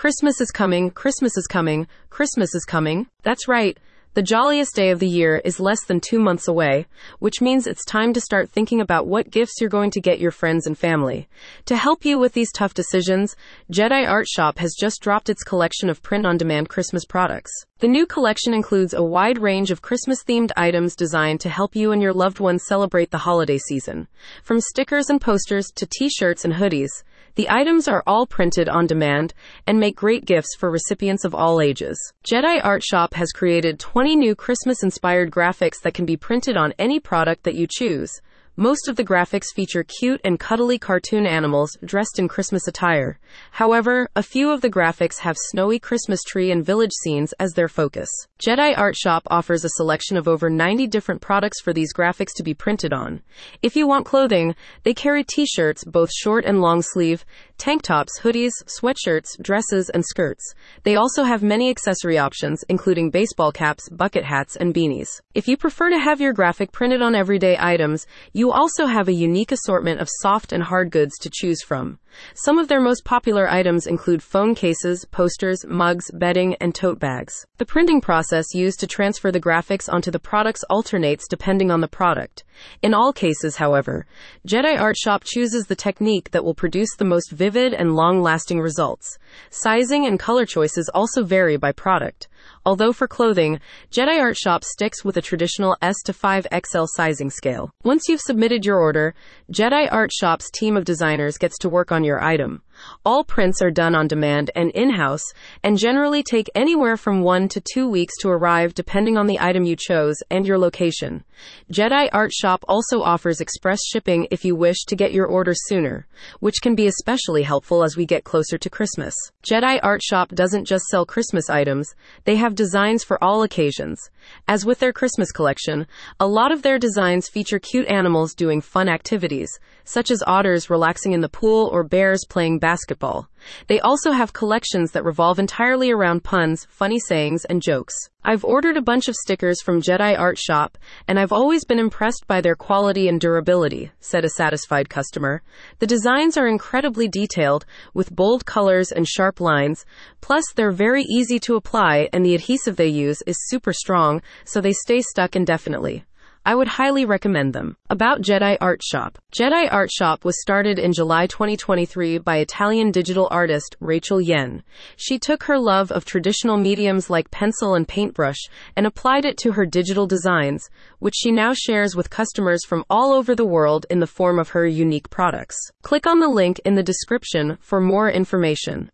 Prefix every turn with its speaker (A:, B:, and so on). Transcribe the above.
A: Christmas is coming, Christmas is coming, Christmas is coming. That's right. The jolliest day of the year is less than two months away, which means it's time to start thinking about what gifts you're going to get your friends and family. To help you with these tough decisions, Jedi Art Shop has just dropped its collection of print on demand Christmas products. The new collection includes a wide range of Christmas themed items designed to help you and your loved ones celebrate the holiday season. From stickers and posters to t shirts and hoodies, the items are all printed on demand and make great gifts for recipients of all ages. Jedi Art Shop has created 20 new Christmas inspired graphics that can be printed on any product that you choose. Most of the graphics feature cute and cuddly cartoon animals dressed in Christmas attire. However, a few of the graphics have snowy Christmas tree and village scenes as their focus. Jedi Art Shop offers a selection of over 90 different products for these graphics to be printed on. If you want clothing, they carry t shirts, both short and long sleeve, tank tops, hoodies, sweatshirts, dresses, and skirts. They also have many accessory options, including baseball caps, bucket hats, and beanies. If you prefer to have your graphic printed on everyday items, you also have a unique assortment of soft and hard goods to choose from. Some of their most popular items include phone cases, posters, mugs, bedding, and tote bags. The printing process used to transfer the graphics onto the products alternates depending on the product. In all cases, however, Jedi Art Shop chooses the technique that will produce the most vivid and long lasting results. Sizing and color choices also vary by product. Although for clothing, Jedi Art Shop sticks with a traditional S to 5XL sizing scale. Once you've submitted your order, Jedi Art Shop's team of designers gets to work on your item. All prints are done on demand and in house, and generally take anywhere from one to two weeks to arrive depending on the item you chose and your location. Jedi Art Shop also offers express shipping if you wish to get your order sooner, which can be especially helpful as we get closer to Christmas. Jedi Art Shop doesn't just sell Christmas items, they have designs for all occasions. As with their Christmas collection, a lot of their designs feature cute animals doing fun activities, such as otters relaxing in the pool or bears playing basketball. They also have collections that revolve entirely around puns, funny sayings, and jokes. I've ordered a bunch of stickers from Jedi Art Shop, and I've always been impressed by their quality and durability, said a satisfied customer. The designs are incredibly detailed, with bold colors and sharp lines. Plus, they're very easy to apply, and the adhesive they use is super strong, so they stay stuck indefinitely. I would highly recommend them. About Jedi Art Shop. Jedi Art Shop was started in July 2023 by Italian digital artist Rachel Yen. She took her love of traditional mediums like pencil and paintbrush and applied it to her digital designs, which she now shares with customers from all over the world in the form of her unique products. Click on the link in the description for more information.